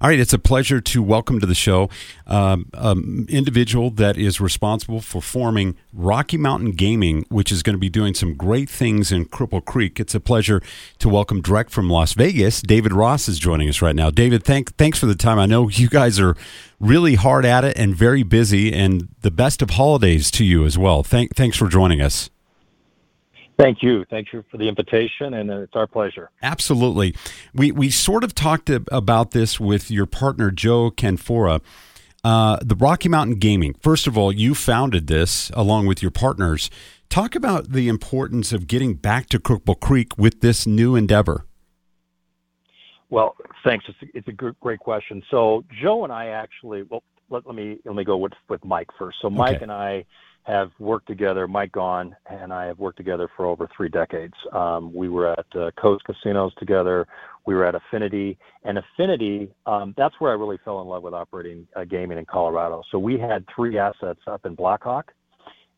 All right, it's a pleasure to welcome to the show um, an individual that is responsible for forming Rocky Mountain Gaming, which is going to be doing some great things in Cripple Creek. It's a pleasure to welcome direct from Las Vegas. David Ross is joining us right now. David, thank, thanks for the time. I know you guys are really hard at it and very busy, and the best of holidays to you as well. Thank, thanks for joining us. Thank you. Thank you for the invitation, and it's our pleasure. Absolutely. We, we sort of talked about this with your partner, Joe Canfora. Uh, the Rocky Mountain Gaming. First of all, you founded this along with your partners. Talk about the importance of getting back to Cripple Creek with this new endeavor. Well, thanks. It's a, it's a great question. So Joe and I actually, well, let, let me let me go with with Mike first. So Mike okay. and I have worked together. Mike Gone and I have worked together for over three decades. Um, we were at uh, Coast Casinos together. We were at Affinity, and Affinity. Um, that's where I really fell in love with operating uh, gaming in Colorado. So we had three assets up in Blackhawk,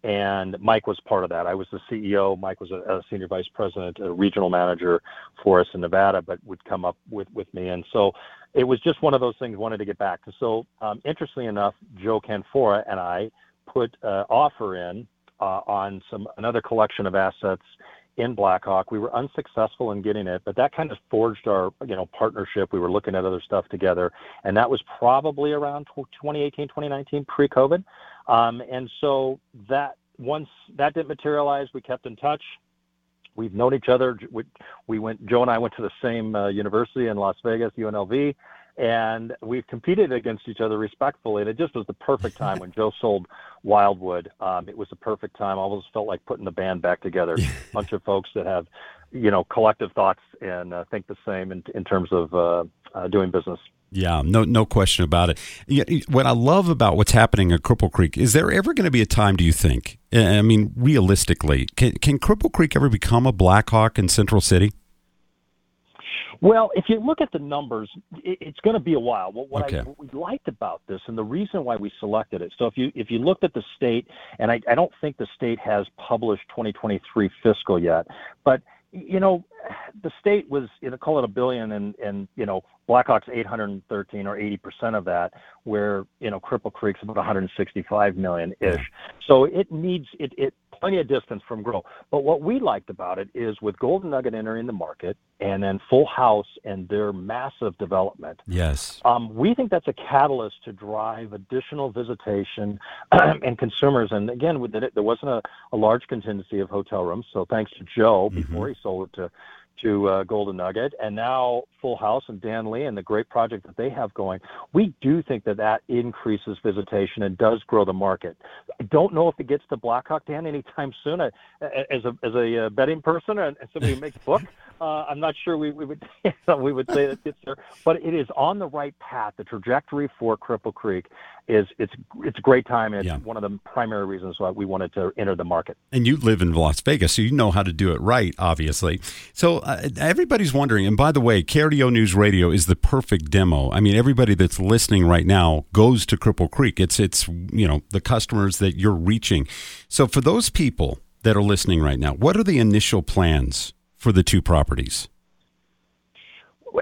and Mike was part of that. I was the CEO. Mike was a, a, senior vice president, a regional manager for us in Nevada, but would come up with with me. And so it was just one of those things. Wanted to get back. to. So um, interestingly enough, Joe Canfora and I put an offer in uh, on some another collection of assets in Blackhawk. We were unsuccessful in getting it, but that kind of forged our you know partnership. We were looking at other stuff together, and that was probably around 2018, 2019, pre-COVID. Um, and so that once that didn't materialize, we kept in touch. We've known each other. We, we went. Joe and I went to the same uh, university in Las Vegas, UNLV and we've competed against each other respectfully. And it just was the perfect time when Joe sold Wildwood. Um, it was the perfect time. I almost felt like putting the band back together. A bunch of folks that have, you know, collective thoughts and uh, think the same in, in terms of uh, uh, doing business. Yeah, no, no question about it. What I love about what's happening at Cripple Creek is there ever going to be a time? Do you think? I mean, realistically, can can Cripple Creek ever become a Blackhawk in Central City? Well, if you look at the numbers, it's going to be a while. what, okay. I, what we liked about this, and the reason why we selected it, so if you if you looked at the state, and I, I don't think the state has published 2023 fiscal yet, but you know, the state was, you know, call it a billion, and and you know, Blackhawk's 813 or 80 percent of that, where you know, Cripple Creek's about 165 million ish. So it needs it it plenty of distance from grow. But what we liked about it is with Golden Nugget entering the market and then Full House and their massive development. Yes. Um, we think that's a catalyst to drive additional visitation and consumers. And again, with it, there wasn't a, a large contingency of hotel rooms. So thanks to Joe, mm-hmm. before he sold it to to uh, Golden Nugget, and now Full House and Dan Lee and the great project that they have going. We do think that that increases visitation and does grow the market. I don't know if it gets to Blackhawk Dan anytime soon. I, as a as a uh, betting person and somebody who makes books, uh, I'm not sure we, we would we would say that it's there, but it is on the right path. The trajectory for Cripple Creek is it's it's a great time. And it's yeah. one of the primary reasons why we wanted to enter the market. And you live in Las Vegas, so you know how to do it right, obviously. So uh, everybody's wondering. And by the way, KRDO News Radio is the perfect demo. I mean, everybody that's listening right now goes to Cripple Creek. It's it's you know the customers that you're reaching. So for those people that are listening right now, what are the initial plans? for the two properties?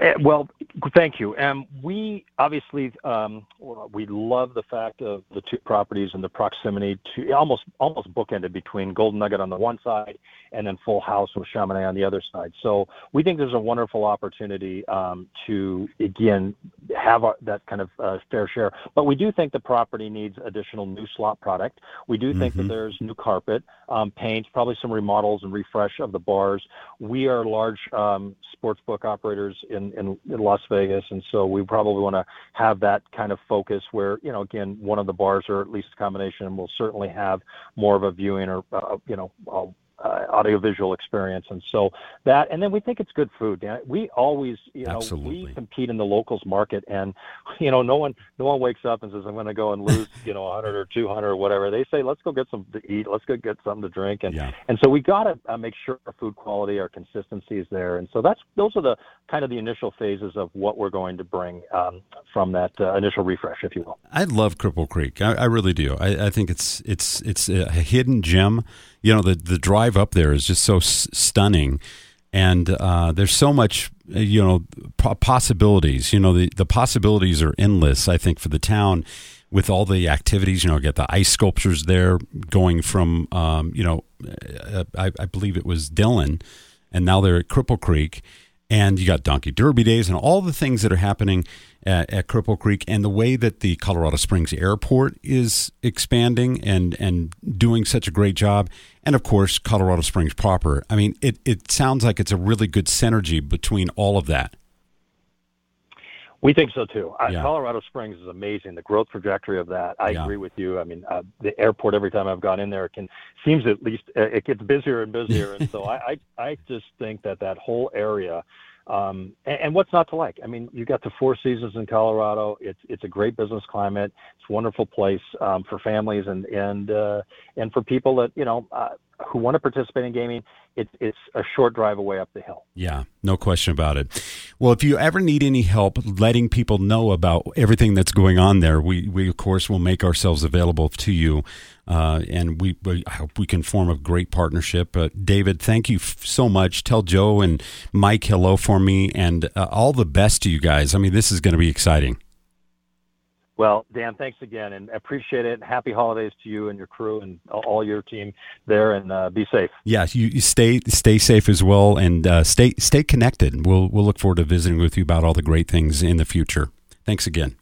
Eh, well, thank you. Um, we obviously um, we love the fact of the two properties and the proximity to almost almost bookended between Golden Nugget on the one side and then Full House with Chamonix on the other side. So we think there's a wonderful opportunity um, to again have a, that kind of uh, fair share. But we do think the property needs additional new slot product. We do think mm-hmm. that there's new carpet, um, paint, probably some remodels and refresh of the bars. We are large um, sports book operators in, in, in Las Vegas, and so we probably want to have that kind of focus where you know again one of the bars or at least a combination will certainly have more of a viewing or uh, you know uh, audiovisual experience. And so that, and then we think it's good food. We always, you know, Absolutely. we compete in the locals market, and you know, no one, no one wakes up and says, "I'm going to go and lose, you know, 100 or 200 or whatever." They say, "Let's go get some to eat. Let's go get something to drink." And yeah. and so we got to uh, make sure our food quality, our consistency is there. And so that's those are the kind of the initial phases of what we're going to bring um, from that uh, initial refresh, if you will. I love Cripple Creek. I, I really do. I, I think it's it's it's a hidden gem you know the the drive up there is just so s- stunning. And uh, there's so much you know possibilities. You know the, the possibilities are endless i think for the town with all the activities you know get the ice sculptures there going from um, you know uh, I, I, believe it was dillon and now they're at cripple creek. And you got donkey derby days and all the things that are happening at, at cripple creek and the way that the colorado springs airport is expanding and and doing such a great job and of course Colorado Springs proper. I mean, it it sounds like it's a really good synergy between all of that. We think so too. Yeah. Colorado Springs is amazing. The growth trajectory of that, I yeah. agree with you. I mean, uh, the airport. Every time I've gone in there, it can seems at least uh, it gets busier and busier. and so I, I, I just think that that whole area um, and, and, what's not to like? I mean, you got the Four Seasons in Colorado. It's it's a great business climate. It's a wonderful place um, for families and and uh, and for people that you know uh, who want to participate in gaming, it's it's a short drive away up the hill. Yeah, no question about it. Well, if you ever need any help letting people know about everything that's going on there, we we of course will make ourselves available to you, uh, and we, we I hope we can form a great partnership. Uh, David, thank you f- so much. Tell Joe and Mike hello for me, and uh, all the best to you guys. I mean, this is going to be exciting. Well, Dan, thanks again, and appreciate it. Happy holidays to you and your crew and all your team there, and uh, be safe. Yes, you, you, stay stay safe as well, and uh, stay stay connected. We'll we'll look forward to visiting with you about all the great things in the future. Thanks again.